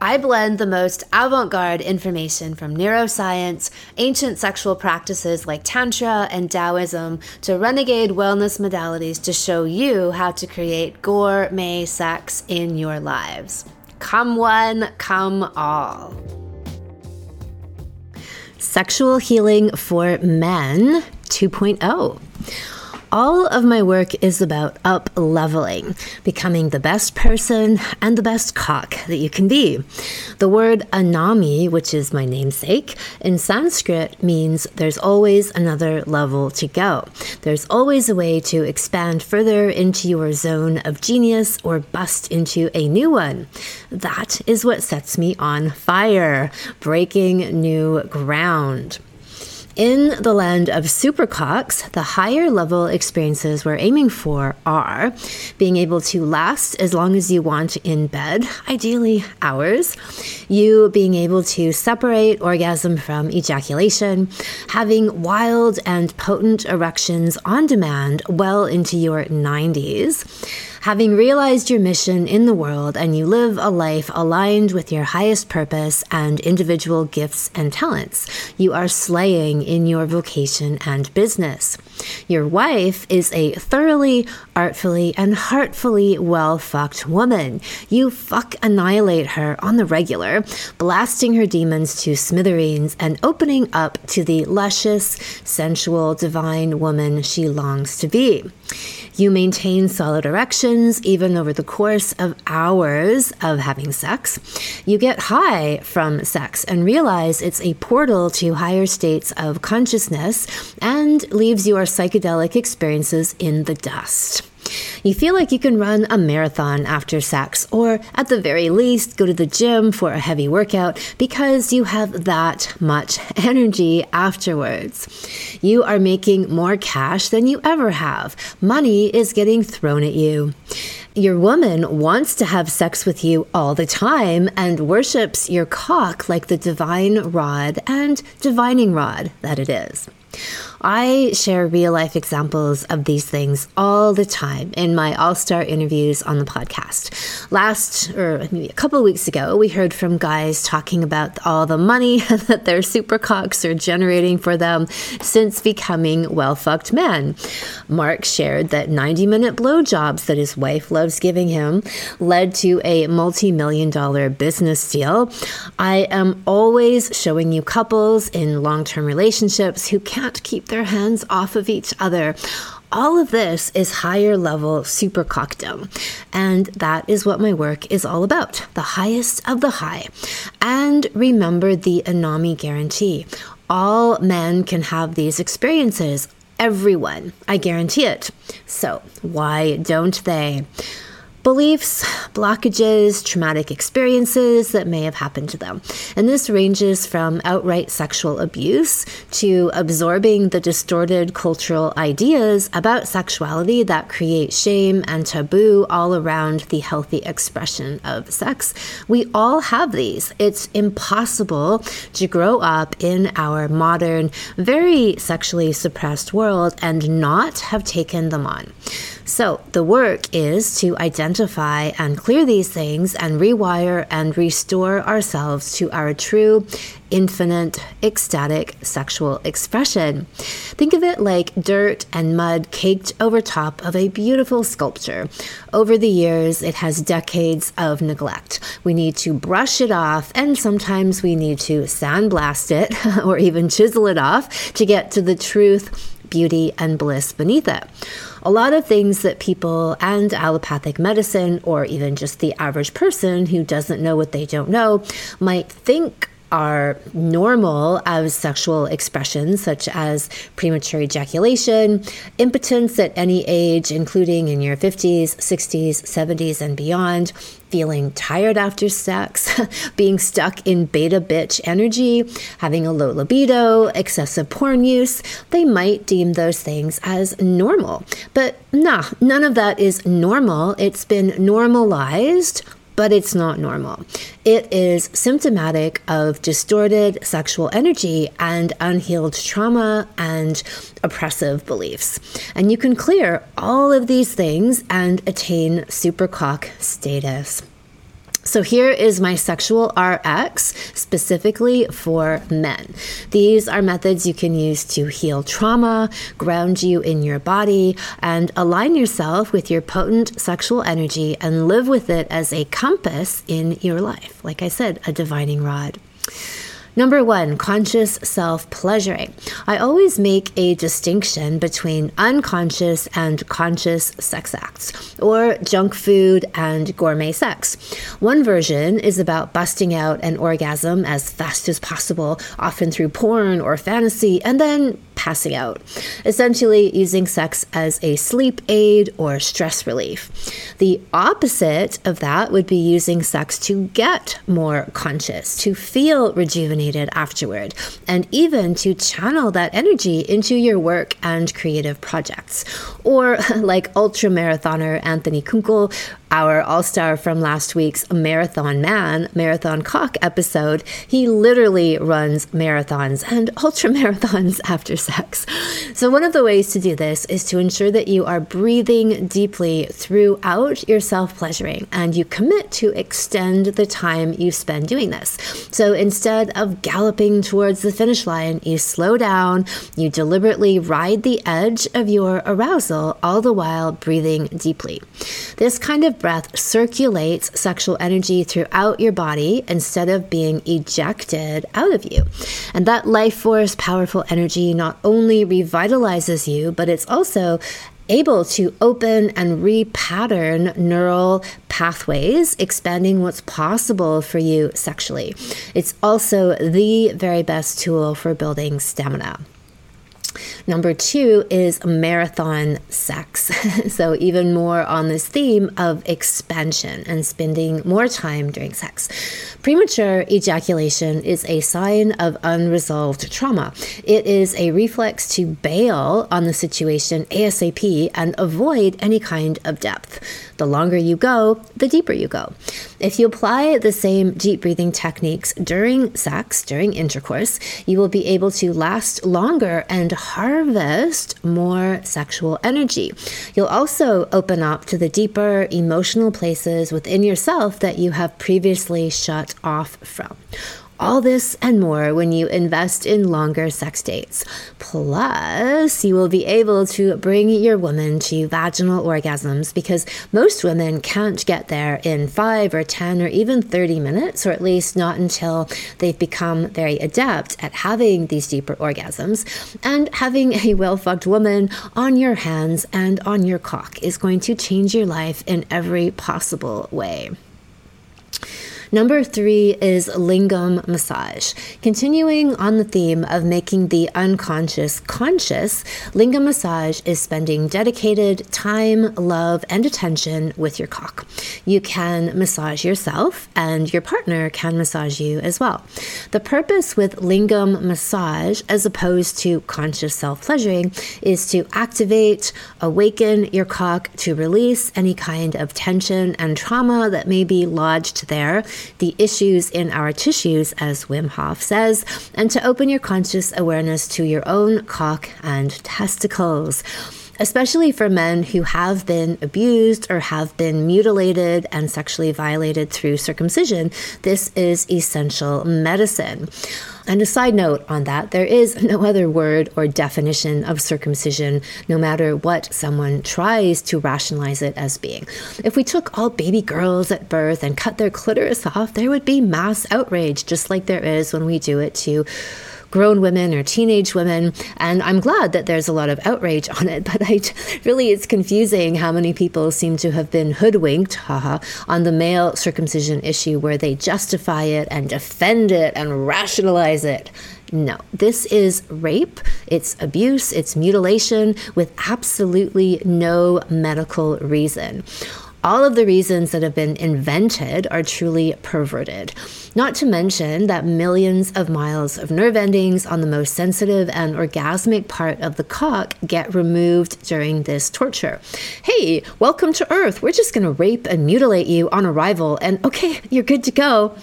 I blend the most avant garde information from neuroscience, ancient sexual practices like Tantra and Taoism, to renegade wellness modalities to show you how to create gourmet sex in your lives. Come one, come all. Sexual Healing for Men 2.0. All of my work is about up leveling, becoming the best person and the best cock that you can be. The word anami, which is my namesake, in Sanskrit means there's always another level to go. There's always a way to expand further into your zone of genius or bust into a new one. That is what sets me on fire, breaking new ground. In the land of supercocks, the higher level experiences we're aiming for are being able to last as long as you want in bed, ideally hours, you being able to separate orgasm from ejaculation, having wild and potent erections on demand well into your 90s Having realized your mission in the world and you live a life aligned with your highest purpose and individual gifts and talents, you are slaying in your vocation and business. Your wife is a thoroughly, artfully, and heartfully well fucked woman. You fuck annihilate her on the regular, blasting her demons to smithereens and opening up to the luscious, sensual, divine woman she longs to be. You maintain solid erections even over the course of hours of having sex. You get high from sex and realize it's a portal to higher states of consciousness and leaves your psychedelic experiences in the dust. You feel like you can run a marathon after sex, or at the very least, go to the gym for a heavy workout because you have that much energy afterwards. You are making more cash than you ever have. Money is getting thrown at you. Your woman wants to have sex with you all the time and worships your cock like the divine rod and divining rod that it is. I share real life examples of these things all the time in my all star interviews on the podcast. Last, or maybe a couple weeks ago, we heard from guys talking about all the money that their supercocks are generating for them since becoming well fucked men. Mark shared that 90 minute blowjobs that his wife loves giving him led to a multi million dollar business deal. I am always showing you couples in long term relationships who can't keep their hands off of each other. All of this is higher level supercockdom. And that is what my work is all about the highest of the high. And remember the Anami guarantee. All men can have these experiences. Everyone. I guarantee it. So, why don't they? Beliefs, blockages, traumatic experiences that may have happened to them. And this ranges from outright sexual abuse to absorbing the distorted cultural ideas about sexuality that create shame and taboo all around the healthy expression of sex. We all have these. It's impossible to grow up in our modern, very sexually suppressed world and not have taken them on. So the work is to identify and clear these things and rewire and restore ourselves to our true, infinite, ecstatic sexual expression. Think of it like dirt and mud caked over top of a beautiful sculpture. Over the years, it has decades of neglect. We need to brush it off, and sometimes we need to sandblast it or even chisel it off to get to the truth, beauty, and bliss beneath it a lot of things that people and allopathic medicine, or even just the average person who doesn't know what they don't know, might think are normal as sexual expressions, such as premature ejaculation, impotence at any age, including in your 50s, 60s, 70s, and beyond, feeling tired after sex, being stuck in beta bitch energy, having a low libido, excessive porn use, they might deem those things as normal. But nah, none of that is normal. It's been normalized but it's not normal. It is symptomatic of distorted sexual energy and unhealed trauma and oppressive beliefs. And you can clear all of these things and attain supercock status. So here is my sexual RX specifically for men. These are methods you can use to heal trauma, ground you in your body, and align yourself with your potent sexual energy and live with it as a compass in your life. Like I said, a divining rod. Number one, conscious self pleasuring. I always make a distinction between unconscious and conscious sex acts, or junk food and gourmet sex. One version is about busting out an orgasm as fast as possible, often through porn or fantasy, and then passing out, essentially using sex as a sleep aid or stress relief. The opposite of that would be using sex to get more conscious, to feel rejuvenated afterward, and even to channel that energy into your work and creative projects. Or, like ultra marathoner Anthony Kunkel our all star from last week's Marathon Man, Marathon Cock episode, he literally runs marathons and ultra marathons after sex. So, one of the ways to do this is to ensure that you are breathing deeply throughout your self pleasuring and you commit to extend the time you spend doing this. So, instead of galloping towards the finish line, you slow down, you deliberately ride the edge of your arousal, all the while breathing deeply. This kind of breath circulates sexual energy throughout your body instead of being ejected out of you. And that life force, powerful energy not only revitalizes you, but it's also able to open and repattern neural pathways, expanding what's possible for you sexually. It's also the very best tool for building stamina. Number two is marathon sex. so, even more on this theme of expansion and spending more time during sex. Premature ejaculation is a sign of unresolved trauma. It is a reflex to bail on the situation ASAP and avoid any kind of depth. The longer you go, the deeper you go. If you apply the same deep breathing techniques during sex, during intercourse, you will be able to last longer and harvest more sexual energy. You'll also open up to the deeper emotional places within yourself that you have previously shut off from. All this and more when you invest in longer sex dates. Plus, you will be able to bring your woman to vaginal orgasms because most women can't get there in 5 or 10 or even 30 minutes, or at least not until they've become very adept at having these deeper orgasms. And having a well fucked woman on your hands and on your cock is going to change your life in every possible way. Number three is lingam massage. Continuing on the theme of making the unconscious conscious, lingam massage is spending dedicated time, love, and attention with your cock. You can massage yourself, and your partner can massage you as well. The purpose with lingam massage, as opposed to conscious self pleasuring, is to activate, awaken your cock to release any kind of tension and trauma that may be lodged there the issues in our tissues, as Wim Hof says, and to open your conscious awareness to your own cock and testicles especially for men who have been abused or have been mutilated and sexually violated through circumcision, this is essential medicine. And a side note on that, there is no other word or definition of circumcision, no matter what someone tries to rationalize it as being. If we took all baby girls at birth and cut their clitoris off, there would be mass outrage, just like there is when we do it to grown women or teenage women. And I'm glad that there's a lot of outrage on it, but I really, it's confusing how many people seem to have been hoodwinked, haha, on the male circumcision issue where they justify it and defend it and rationalize it. No, this is rape, it's abuse, it's mutilation with absolutely no medical reason. All of the reasons that have been invented are truly perverted. Not to mention that millions of miles of nerve endings on the most sensitive and orgasmic part of the cock get removed during this torture. Hey, welcome to Earth. We're just going to rape and mutilate you on arrival, and okay, you're good to go.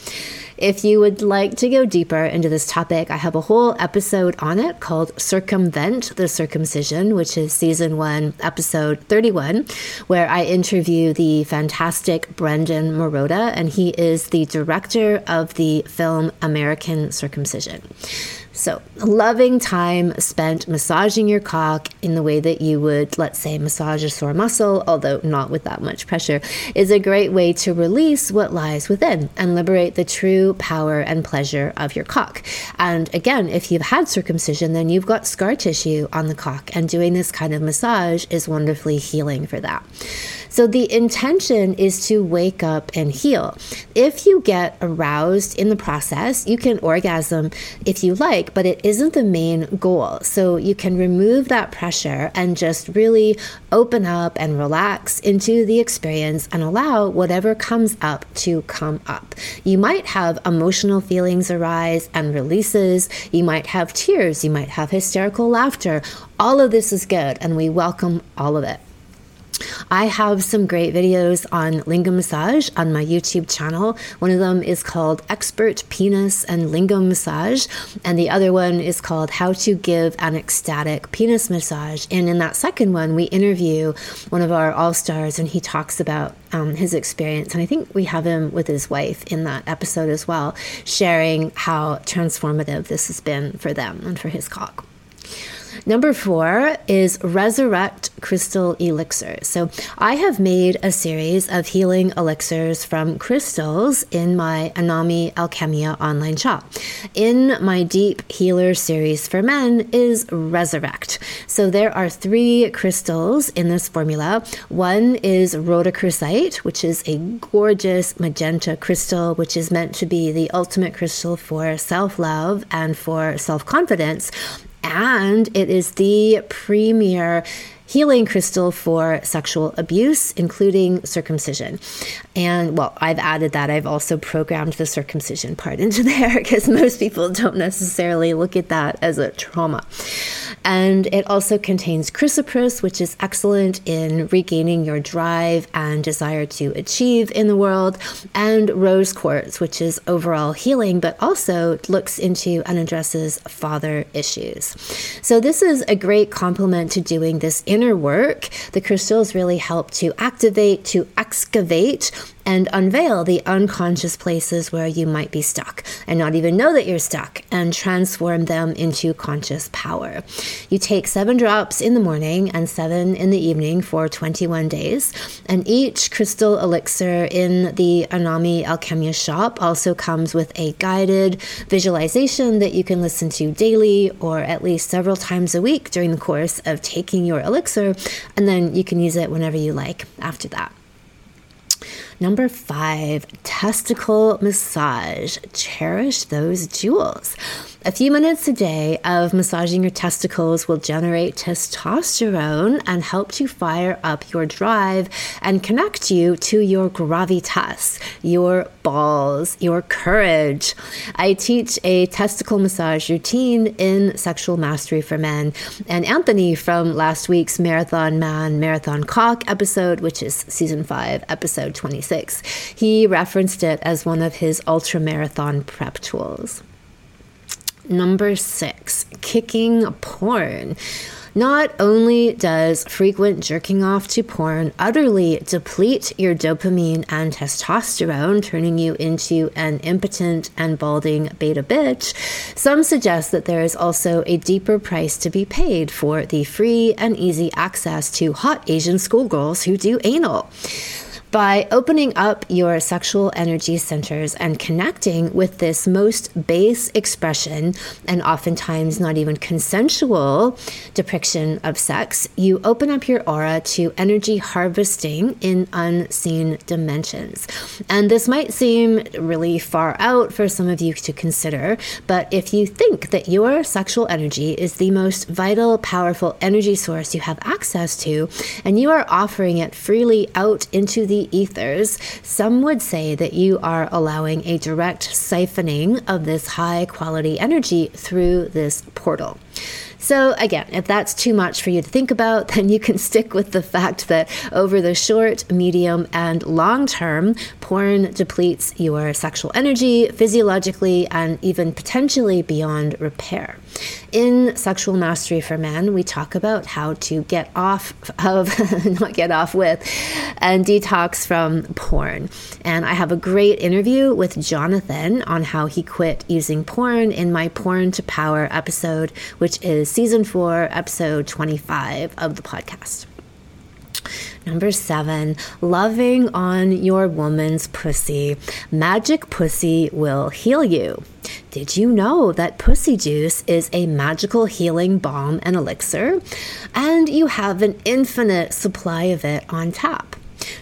If you would like to go deeper into this topic, I have a whole episode on it called Circumvent the Circumcision, which is season one, episode 31, where I interview the fantastic Brendon Marotta, and he is the director of the film American Circumcision. So, loving time spent massaging your cock in the way that you would, let's say, massage a sore muscle, although not with that much pressure, is a great way to release what lies within and liberate the true power and pleasure of your cock. And again, if you've had circumcision, then you've got scar tissue on the cock, and doing this kind of massage is wonderfully healing for that. So the intention is to wake up and heal. If you get aroused in the process, you can orgasm if you like, but it isn't the main goal. So you can remove that pressure and just really open up and relax into the experience and allow whatever comes up to come up. You might have emotional feelings arise and releases. You might have tears. You might have hysterical laughter. All of this is good, and we welcome all of it. I have some great videos on lingam massage on my YouTube channel. One of them is called Expert Penis and Lingam Massage, and the other one is called How to Give an Ecstatic Penis Massage. And in that second one, we interview one of our all stars, and he talks about um, his experience. And I think we have him with his wife in that episode as well, sharing how transformative this has been for them and for his cock. Number four is Resurrect Crystal Elixir. So I have made a series of healing elixirs from crystals in my Anami Alchemia online shop. In my Deep Healer series for men is Resurrect. So there are three crystals in this formula. One is rhodochrosite, which is a gorgeous magenta crystal, which is meant to be the ultimate crystal for self love and for self confidence and it is the premier healing crystal for sexual abuse, including circumcision. And well, I've added that. I've also programmed the circumcision part into there because most people don't necessarily look at that as a trauma. And it also contains chrysoprase, which is excellent in regaining your drive and desire to achieve in the world, and rose quartz, which is overall healing, but also looks into and addresses father issues. So, this is a great complement to doing this inner work. The crystals really help to activate, to excavate and unveil the unconscious places where you might be stuck and not even know that you're stuck and transform them into conscious power. You take seven drops in the morning and seven in the evening for 21 days. And each crystal elixir in the Anami Alchemia shop also comes with a guided visualization that you can listen to daily or at least several times a week during the course of taking your elixir. And then you can use it whenever you like after that. Number five, testicle massage. Cherish those jewels. A few minutes a day of massaging your testicles will generate testosterone and help to fire up your drive and connect you to your gravitas, your balls, your courage. I teach a testicle massage routine in Sexual Mastery for Men. And Anthony from last week's Marathon Man, Marathon Cock episode, which is season five, episode 26, he referenced it as one of his ultra marathon prep tools. Number six, kicking porn. Not only does frequent jerking off to porn utterly deplete your dopamine and testosterone, turning you into an impotent and balding beta bitch, some suggest that there is also a deeper price to be paid for the free and easy access to hot Asian schoolgirls who do anal. By opening up your sexual energy centers and connecting with this most base expression, and oftentimes not even consensual depiction of sex, you open up your aura to energy harvesting in unseen dimensions. And this might seem really far out for some of you to consider, but if you think that your sexual energy is the most vital, powerful energy source you have access to, and you are offering it freely out into the ethers, some would say that you are allowing a direct siphoning of this high quality energy through this portal. So, again, if that's too much for you to think about, then you can stick with the fact that over the short, medium, and long term, porn depletes your sexual energy physiologically and even potentially beyond repair. In Sexual Mastery for Men, we talk about how to get off of, not get off with, and detox from porn. And I have a great interview with Jonathan on how he quit using porn in my Porn to Power episode, which is season four, episode 25 of the podcast. Number seven, loving on your woman's pussy. Magic pussy will heal you. Did you know that pussy juice is a magical healing balm and elixir? And you have an infinite supply of it on tap.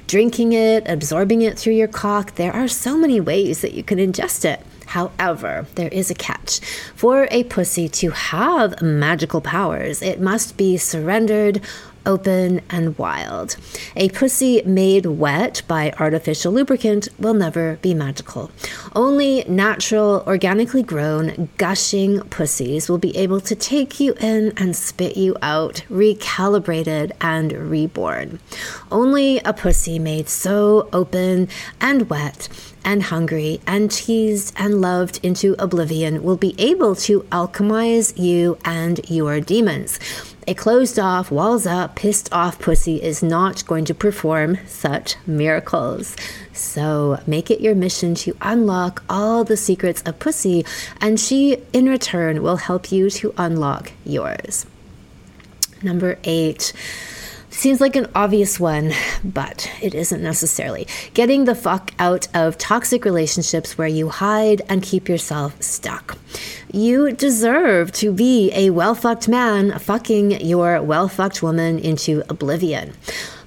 Drinking it, absorbing it through your cock, there are so many ways that you can ingest it. However, there is a catch. For a pussy to have magical powers, it must be surrendered open, and wild. A pussy made wet by artificial lubricant will never be magical. Only natural, organically grown, gushing pussies will be able to take you in and spit you out, recalibrated and reborn. Only a pussy made so open and wet and hungry and teased and loved into oblivion will be able to alchemize you and your demons. A closed off, walls up, pissed off pussy is not going to perform such miracles. So make it your mission to unlock all the secrets of pussy, and she, in return, will help you to unlock yours. Number eight Seems like an obvious one, but it isn't necessarily. Getting the fuck out of toxic relationships where you hide and keep yourself stuck. You deserve to be a well fucked man fucking your well fucked woman into oblivion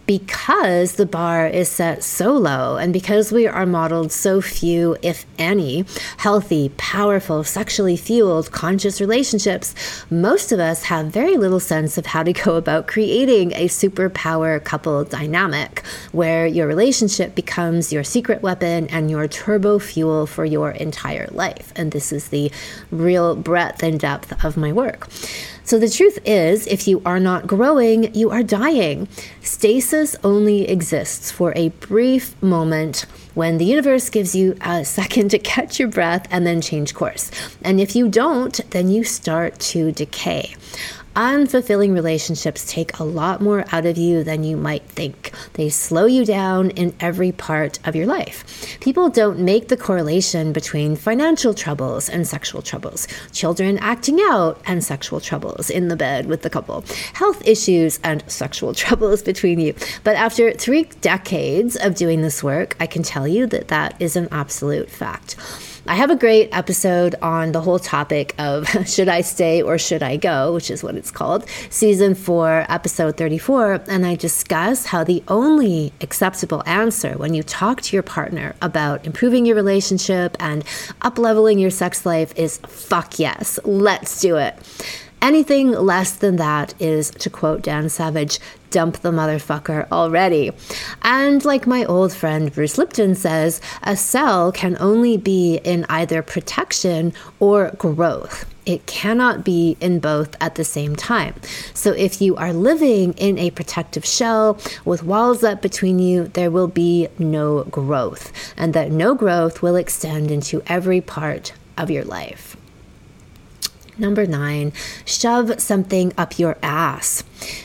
because the bar is set so low and because we are modeled so few, if any, healthy, powerful, sexually fueled, conscious relationships, most of us have very little sense of how to go about creating a superpower couple dynamic where your relationship becomes your secret weapon and your turbo fuel for your entire life. And this is the real breadth and depth of my work. So the truth is, if you are not growing, you are dying. Stasis only exists for a brief moment when the universe gives you a second to catch your breath and then change course. And if you don't, then you start to decay. Unfulfilling relationships take a lot more out of you than you might think. They slow you down in every part of your life. People don't make the correlation between financial troubles and sexual troubles, children acting out and sexual troubles in the bed with the couple, health issues and sexual troubles between you. But after three decades of doing this work, I can tell you that that is an absolute fact. I have a great episode on the whole topic of should I stay or should I go, which is what it's called, season four, episode 34. And I discuss how the only acceptable answer when you talk to your partner about improving your relationship and up leveling your sex life is fuck yes, let's do it. Anything less than that is, to quote Dan Savage, dump the motherfucker already. And like my old friend Bruce Lipton says, a cell can only be in either protection or growth. It cannot be in both at the same time. So, if you are living in a protective shell with walls up between you, there will be no growth. And that no growth will extend into every part of your life. Number nine, shove something up your ass.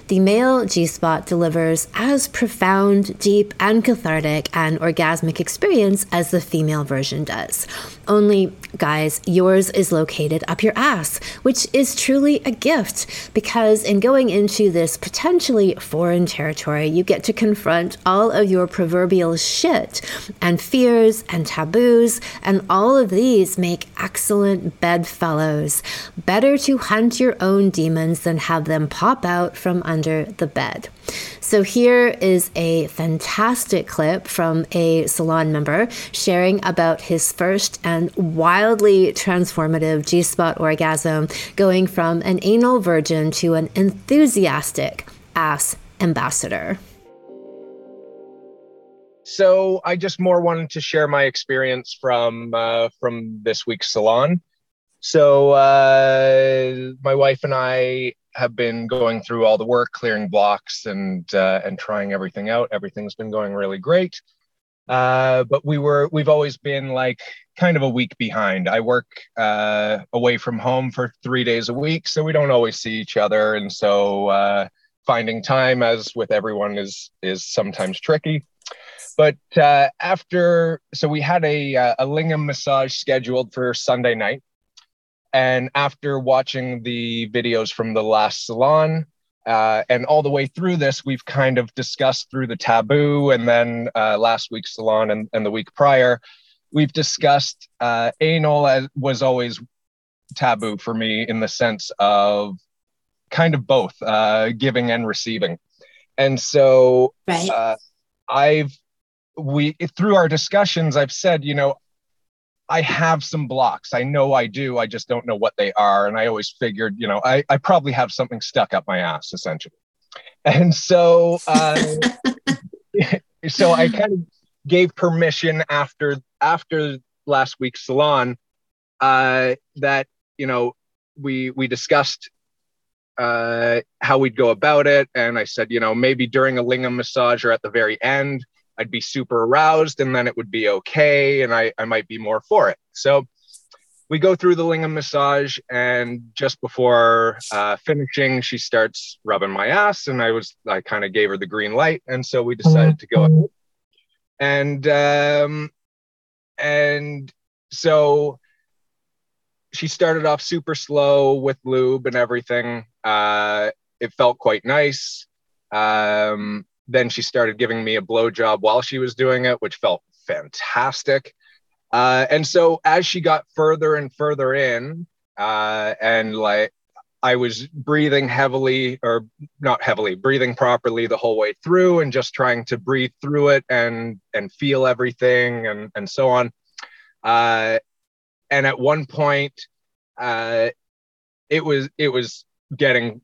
The male G spot delivers as profound, deep, and cathartic an orgasmic experience as the female version does. Only, guys, yours is located up your ass, which is truly a gift because in going into this potentially foreign territory, you get to confront all of your proverbial shit and fears and taboos, and all of these make excellent bedfellows. Better to hunt your own demons than have them pop out from under the bed. So here is a fantastic clip from a salon member sharing about his first and wildly transformative G spot orgasm, going from an anal virgin to an enthusiastic ass ambassador. So I just more wanted to share my experience from uh, from this week's salon. So uh, my wife and I have been going through all the work, clearing blocks, and uh, and trying everything out. Everything's been going really great. Uh, but we were we've always been like kind of a week behind. I work uh, away from home for three days a week, so we don't always see each other, and so uh, finding time, as with everyone, is is sometimes tricky. But uh, after, so we had a uh, a lingam massage scheduled for Sunday night, and after watching the videos from the last salon, uh, and all the way through this, we've kind of discussed through the taboo, and then uh, last week's salon and, and the week prior, we've discussed uh, anal as, was always taboo for me in the sense of kind of both uh, giving and receiving. And so right. Uh, I've we through our discussions, I've said, you know, I have some blocks. I know I do. I just don't know what they are. And I always figured, you know, I, I probably have something stuck up my ass, essentially. And so, uh, so I kind of gave permission after after last week's salon uh, that you know we we discussed uh, how we'd go about it, and I said, you know, maybe during a lingam massage or at the very end, I'd be super aroused and then it would be okay and I, I might be more for it. So we go through the lingam massage and just before uh, finishing, she starts rubbing my ass and I was, I kind of gave her the green light. And so we decided to go ahead. And, um, and so she started off super slow with lube and everything. Uh, it felt quite nice. Um, then she started giving me a blowjob while she was doing it, which felt fantastic. Uh, and so as she got further and further in, uh, and like I was breathing heavily, or not heavily, breathing properly the whole way through, and just trying to breathe through it and and feel everything and and so on. Uh, and at one point, uh, it was it was getting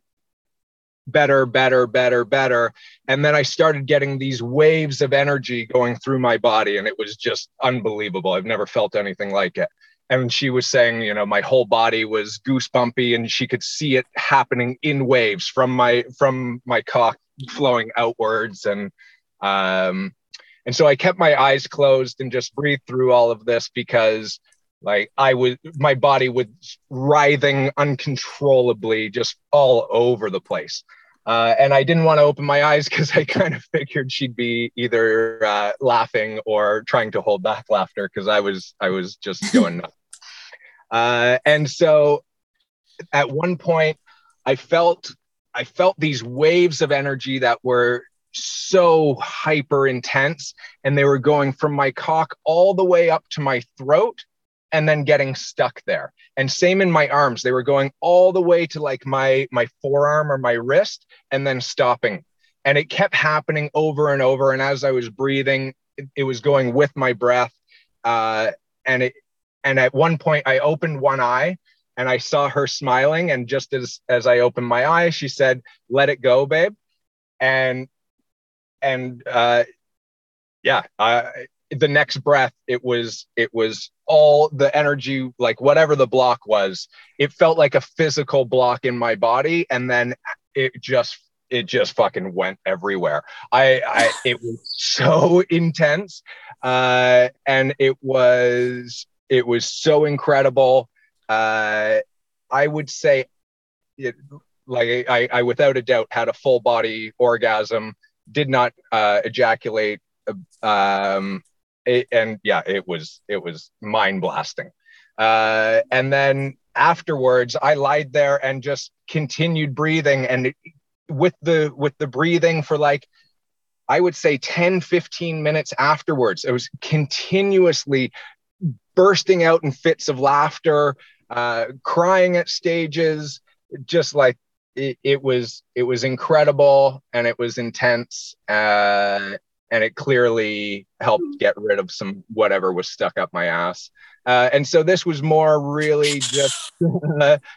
better, better, better, better. And then I started getting these waves of energy going through my body, and it was just unbelievable. I've never felt anything like it. And she was saying, you know, my whole body was goosebumpy, and she could see it happening in waves from my from my cock flowing outwards, and um, and so I kept my eyes closed and just breathed through all of this because like I was, my body was writhing uncontrollably, just all over the place. Uh, and I didn't want to open my eyes because I kind of figured she'd be either uh, laughing or trying to hold back laughter because I was I was just going nuts. Uh, and so, at one point, I felt I felt these waves of energy that were so hyper intense, and they were going from my cock all the way up to my throat and then getting stuck there. And same in my arms. They were going all the way to like my my forearm or my wrist and then stopping. And it kept happening over and over. And as I was breathing, it, it was going with my breath. Uh, and it and at one point I opened one eye and I saw her smiling. And just as as I opened my eye, she said, "Let it go, babe." And and uh, yeah, I the next breath it was it was all the energy like whatever the block was it felt like a physical block in my body and then it just it just fucking went everywhere. I i it was so intense uh and it was it was so incredible. Uh i would say it, like I, I without a doubt had a full body orgasm did not uh, ejaculate um, it, and yeah it was it was mind blasting uh, and then afterwards i lied there and just continued breathing and with the with the breathing for like i would say 10 15 minutes afterwards it was continuously bursting out in fits of laughter uh, crying at stages just like it, it, was it was incredible and it was intense. Uh, and it clearly helped get rid of some whatever was stuck up my ass uh, and so this was more really just uh,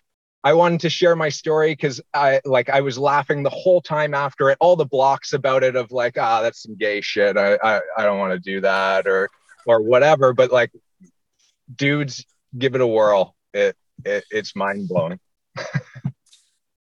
I wanted to share my story because I like I was laughing the whole time after it, all the blocks about it of like, ah, that's some gay shit. I I, I don't want to do that or or whatever. But like, dudes, give it a whirl. It, it it's mind blowing.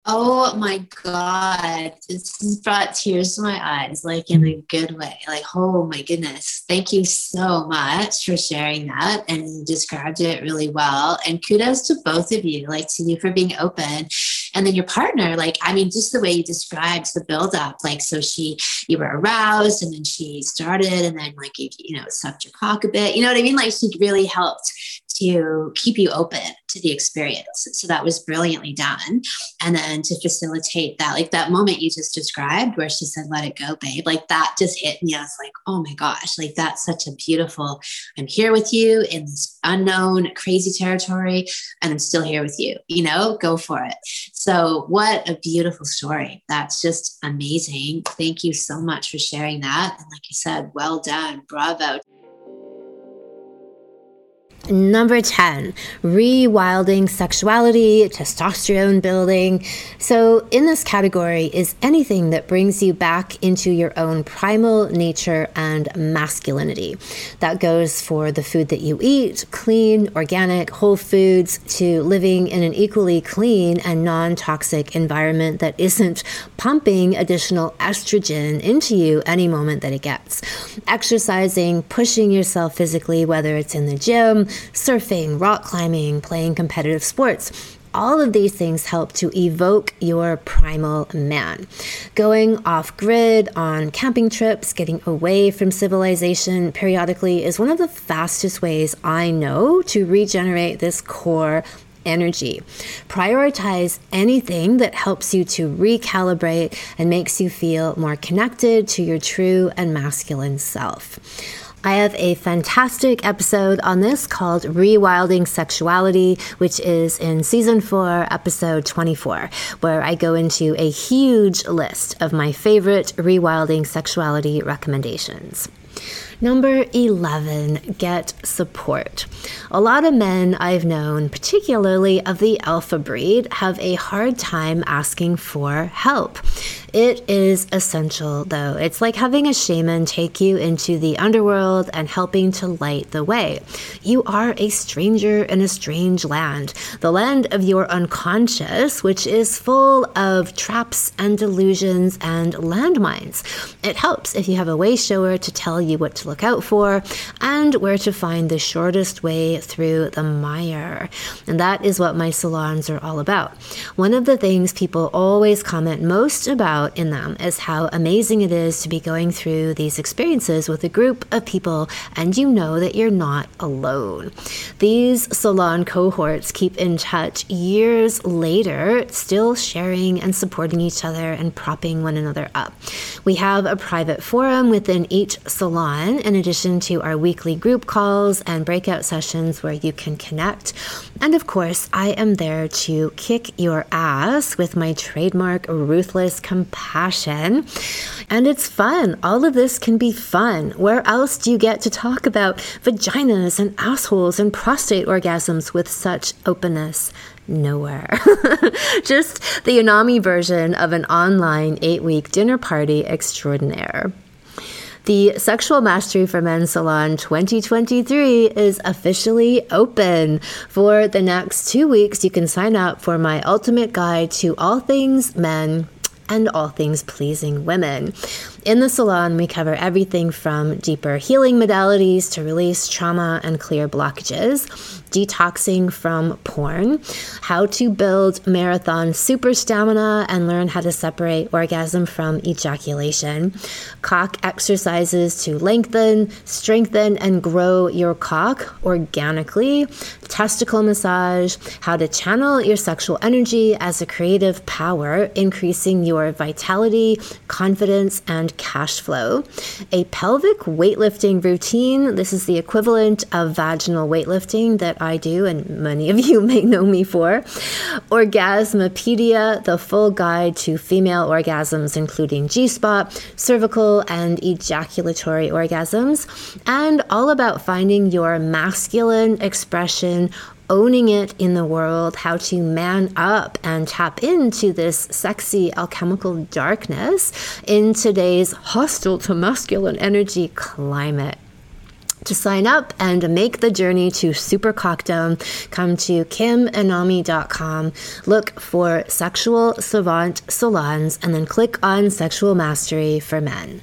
Oh my God. It's brought tears to my eyes, like in a good way. Like, oh my goodness. Thank you so much for sharing that and you described it really well. And kudos to both of you, like to you for being open. And then your partner, like, I mean, just the way you described the buildup, like, so she, you were aroused and then she started and then, like, you, you know, sucked your cock a bit. You know what I mean? Like, she really helped to keep you open to the experience. So that was brilliantly done. And then to facilitate that, like that moment you just described where she said, let it go, babe, like that just hit me. I was like, oh my gosh, like that's such a beautiful, I'm here with you in this unknown, crazy territory, and I'm still here with you, you know, go for it. So what a beautiful story. That's just amazing. Thank you so much for sharing that. And like you said, well done. Bravo. Number 10, rewilding sexuality, testosterone building. So, in this category is anything that brings you back into your own primal nature and masculinity. That goes for the food that you eat, clean, organic, whole foods, to living in an equally clean and non toxic environment that isn't pumping additional estrogen into you any moment that it gets. Exercising, pushing yourself physically, whether it's in the gym, surfing, rock climbing, playing competitive sports. All of these things help to evoke your primal man. Going off grid on camping trips, getting away from civilization periodically is one of the fastest ways I know to regenerate this core energy. Prioritize anything that helps you to recalibrate and makes you feel more connected to your true and masculine self. I have a fantastic episode on this called Rewilding Sexuality, which is in season four, episode 24, where I go into a huge list of my favorite rewilding sexuality recommendations. Number 11, get support. A lot of men I've known, particularly of the alpha breed, have a hard time asking for help. It is essential, though. It's like having a shaman take you into the underworld and helping to light the way. You are a stranger in a strange land, the land of your unconscious, which is full of traps and delusions and landmines. It helps if you have a way shower to tell you what to look out for and where to find the shortest way through the mire. And that is what my salons are all about. One of the things people always comment most about in them is how amazing it is to be going through these experiences with a group of people and you know that you're not alone. These salon cohorts keep in touch years later, still sharing and supporting each other and propping one another up. We have a private forum within each salon, in addition to our weekly group calls and breakout sessions where you can connect. And of course, I am there to kick your ass with my trademark ruthless compassion passion. And it's fun. All of this can be fun. Where else do you get to talk about vaginas and assholes and prostate orgasms with such openness? Nowhere. Just the Anami version of an online eight week dinner party extraordinaire. The Sexual Mastery for Men Salon 2023 is officially open. For the next two weeks, you can sign up for my ultimate guide to all things men and all things pleasing women. In the salon, we cover everything from deeper healing modalities to release trauma and clear blockages, detoxing from porn, how to build marathon super stamina and learn how to separate orgasm from ejaculation, cock exercises to lengthen, strengthen, and grow your cock organically, testicle massage, how to channel your sexual energy as a creative power, increasing your vitality, confidence, cash flow. A pelvic weightlifting routine. This is the equivalent of vaginal weightlifting that I do, and many of you may know me for. Orgasmopedia, the full guide to female orgasms, including G spot, cervical, and ejaculatory orgasms, and all about finding your masculine expression owning it in the world, how to man up and tap into this sexy alchemical darkness in today's hostile to masculine energy climate. To sign up and make the journey to Super Cockdom, come to kimanami.com, look for Sexual Savant Salons, and then click on Sexual Mastery for Men.